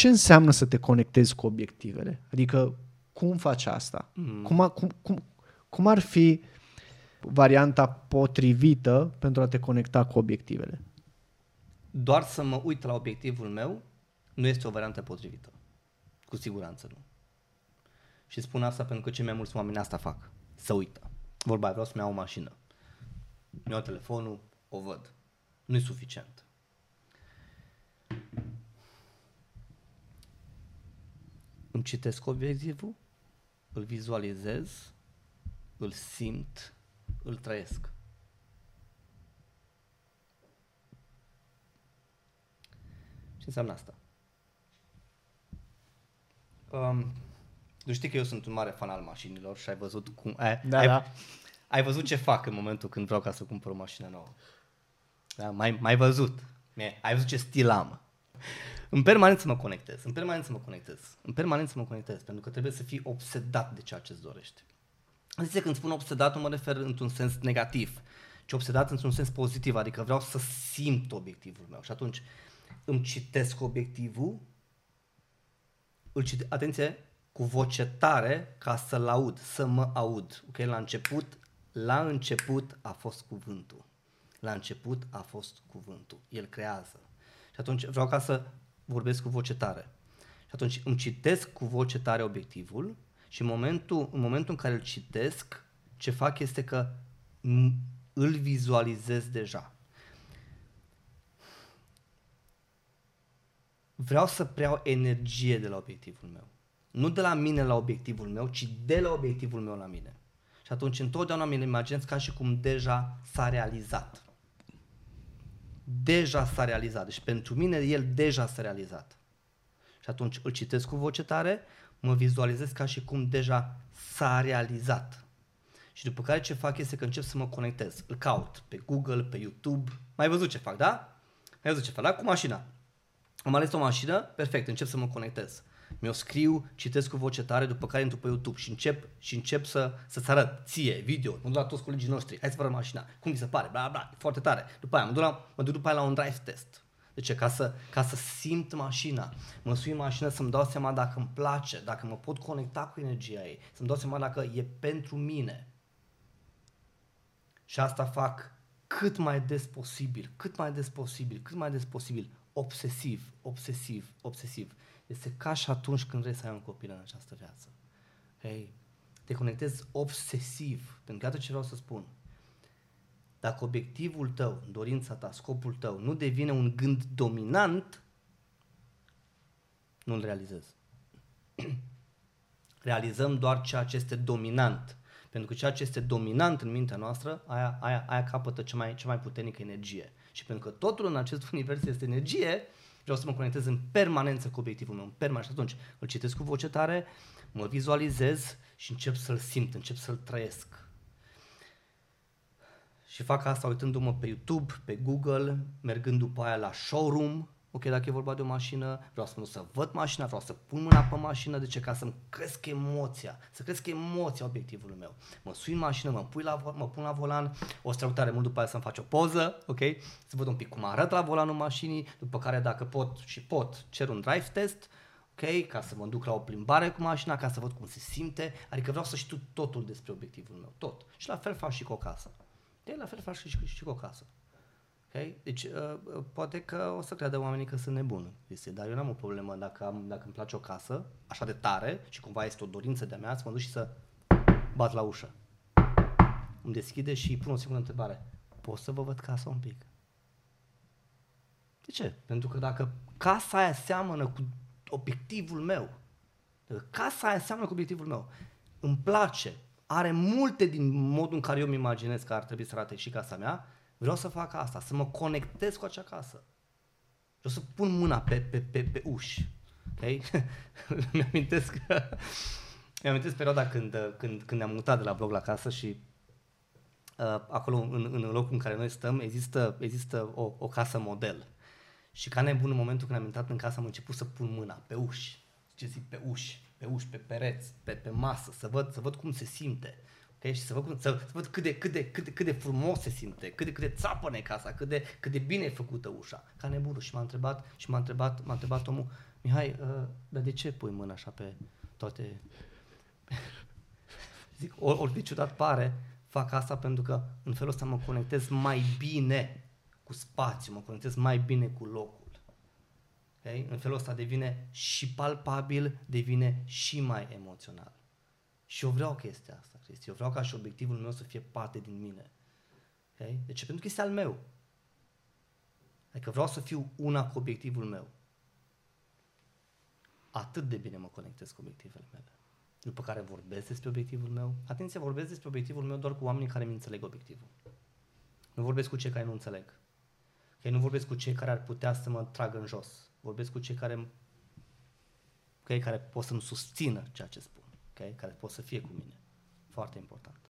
ce înseamnă să te conectezi cu obiectivele? Adică cum faci asta? Mm. Cum, a, cum, cum, cum ar fi varianta potrivită pentru a te conecta cu obiectivele? Doar să mă uit la obiectivul meu nu este o variantă potrivită. Cu siguranță nu. Și spun asta pentru că cei mai mulți oameni asta fac. Să uită. Vorba, vreau să-mi iau o mașină. Mi iau telefonul, o văd. Nu e suficient. Îmi citesc obiectivul, îl vizualizez, îl simt, îl trăiesc. Ce înseamnă asta? Um, tu știi că eu sunt un mare fan al mașinilor și ai văzut cum... Ai, Da, ai, da. ai văzut ce fac în momentul când vreau ca să cumpăr o mașină nouă. Da, mai, mai văzut. Mie, ai văzut ce stil am. În permanență mă conectez, în permanență mă conectez, în permanență mă conectez, pentru că trebuie să fii obsedat de ceea ce îți dorești. Zice, când spun obsedat, nu mă refer într-un sens negativ, ci obsedat într-un sens pozitiv, adică vreau să simt obiectivul meu. Și atunci îmi citesc obiectivul, îl cite, atenție, cu voce tare ca să-l aud, să mă aud. Ok? La început, la început a fost cuvântul. La început a fost cuvântul. El creează. Și atunci vreau ca să vorbesc cu voce tare. Și atunci îmi citesc cu voce tare obiectivul și în momentul, în momentul în care îl citesc, ce fac este că m- îl vizualizez deja. vreau să preiau energie de la obiectivul meu. Nu de la mine la obiectivul meu, ci de la obiectivul meu la mine. Și atunci întotdeauna mi-l imaginez ca și cum deja s-a realizat. Deja s-a realizat. Deci pentru mine el deja s-a realizat. Și atunci îl citesc cu voce tare, mă vizualizez ca și cum deja s-a realizat. Și după care ce fac este că încep să mă conectez. Îl caut pe Google, pe YouTube. Mai ai văzut ce fac, da? Mai ai văzut ce fac, da? Cu mașina. Am ales o mașină, perfect, încep să mă conectez. Mi-o scriu, citesc cu voce tare, după care intru pe YouTube și încep, și încep să, să-ți arăt ție, video, mă duc la toți colegii noștri, hai să vă arăt mașina, cum vi se pare, bla bla, e foarte tare. După aia mă duc, la, mă duc după aia la un drive test. De ce? Ca să, ca să simt mașina. Mă sui în mașină să-mi dau seama dacă îmi place, dacă mă pot conecta cu energia ei, să-mi dau seama dacă e pentru mine. Și asta fac cât mai des posibil, cât mai des posibil, cât mai des posibil, obsesiv, obsesiv, obsesiv. Este ca și atunci când vrei să ai un copil în această viață. Hei, te conectezi obsesiv, pentru că iată ce vreau să spun. Dacă obiectivul tău, dorința ta, scopul tău nu devine un gând dominant, nu-l realizezi. Realizăm doar ceea ce este dominant. Pentru că ceea ce este dominant în mintea noastră, aia, aia, aia capătă cea mai, cea mai puternică energie. Și pentru că totul în acest univers este energie, vreau să mă conectez în permanență cu obiectivul meu, în permanență. Și atunci îl citesc cu voce tare, mă vizualizez și încep să-l simt, încep să-l trăiesc. Și fac asta uitându-mă pe YouTube, pe Google, mergând după aia la showroom, ok, dacă e vorba de o mașină, vreau să mă duc să văd mașina, vreau să pun mâna pe mașină, de ce? Ca să-mi cresc emoția, să cresc emoția obiectivului meu. Mă sui în mașină, mă, pui la, vo- mă pun la volan, o să trec tare mult după aia să-mi faci o poză, ok, să văd un pic cum arăt la volanul mașinii, după care dacă pot și pot, cer un drive test, ok, ca să mă duc la o plimbare cu mașina, ca să văd cum se simte, adică vreau să știu totul despre obiectivul meu, tot. Și la fel fac și cu o casă. De la fel fac și, și, și cu o casă. Okay? Deci, uh, uh, poate că o să creadă oamenii că sunt nebun, este, dar eu n-am o problemă dacă, am, dacă îmi place o casă așa de tare și cumva este o dorință de-a mea să mă duc și să bat la ușă. Îmi deschide și îi pun o singură întrebare. Pot să vă văd casa un pic? De ce? Pentru că dacă casa aia seamănă cu obiectivul meu, dacă casa aia seamănă cu obiectivul meu, îmi place, are multe din modul în care eu îmi imaginez că ar trebui să arate și casa mea, vreau să fac asta, să mă conectez cu acea casă. Vreau să pun mâna pe, pe, pe, pe uși. Ok? Mi-amintesc, mi-amintesc perioada când, când, când ne-am mutat de la blog la casă și uh, acolo în, în locul în care noi stăm există, există o, o casă model. Și ca nebun în momentul când am intrat în casă am început să pun mâna pe uși. Ce zic pe uși, pe uși, pe pereți, pe, pe masă, să văd, să văd cum se simte. Okay? Și să văd, cum, să, să văd cât, de, cât, de, cât, de, cât de frumos se simte, cât de, cât de țapăne casa, cât de, cât de bine e făcută ușa. Ca nebunul. Și m-a întrebat, și m-a întrebat, m-a întrebat omul, Mihai, uh, dar de ce pui mâna așa pe toate... Zic, ori, ori de ciudat pare, fac asta pentru că în felul ăsta mă conectez mai bine cu spațiu, mă conectez mai bine cu locul. Okay? În felul ăsta devine și palpabil, devine și mai emoțional. Și eu vreau chestia asta, Cristi. Eu vreau ca și obiectivul meu să fie parte din mine. Okay? De ce? Pentru că este al meu. Adică vreau să fiu una cu obiectivul meu. Atât de bine mă conectez cu obiectivele mele. După care vorbesc despre obiectivul meu. Atenție, vorbesc despre obiectivul meu doar cu oamenii care mi înțeleg obiectivul. Nu vorbesc cu cei care nu înțeleg. Că nu vorbesc cu cei care ar putea să mă tragă în jos. Vorbesc cu cei care, okay, care pot să-mi susțină ceea ce spun. Okay? Care pot să fie cu mine. Foarte important.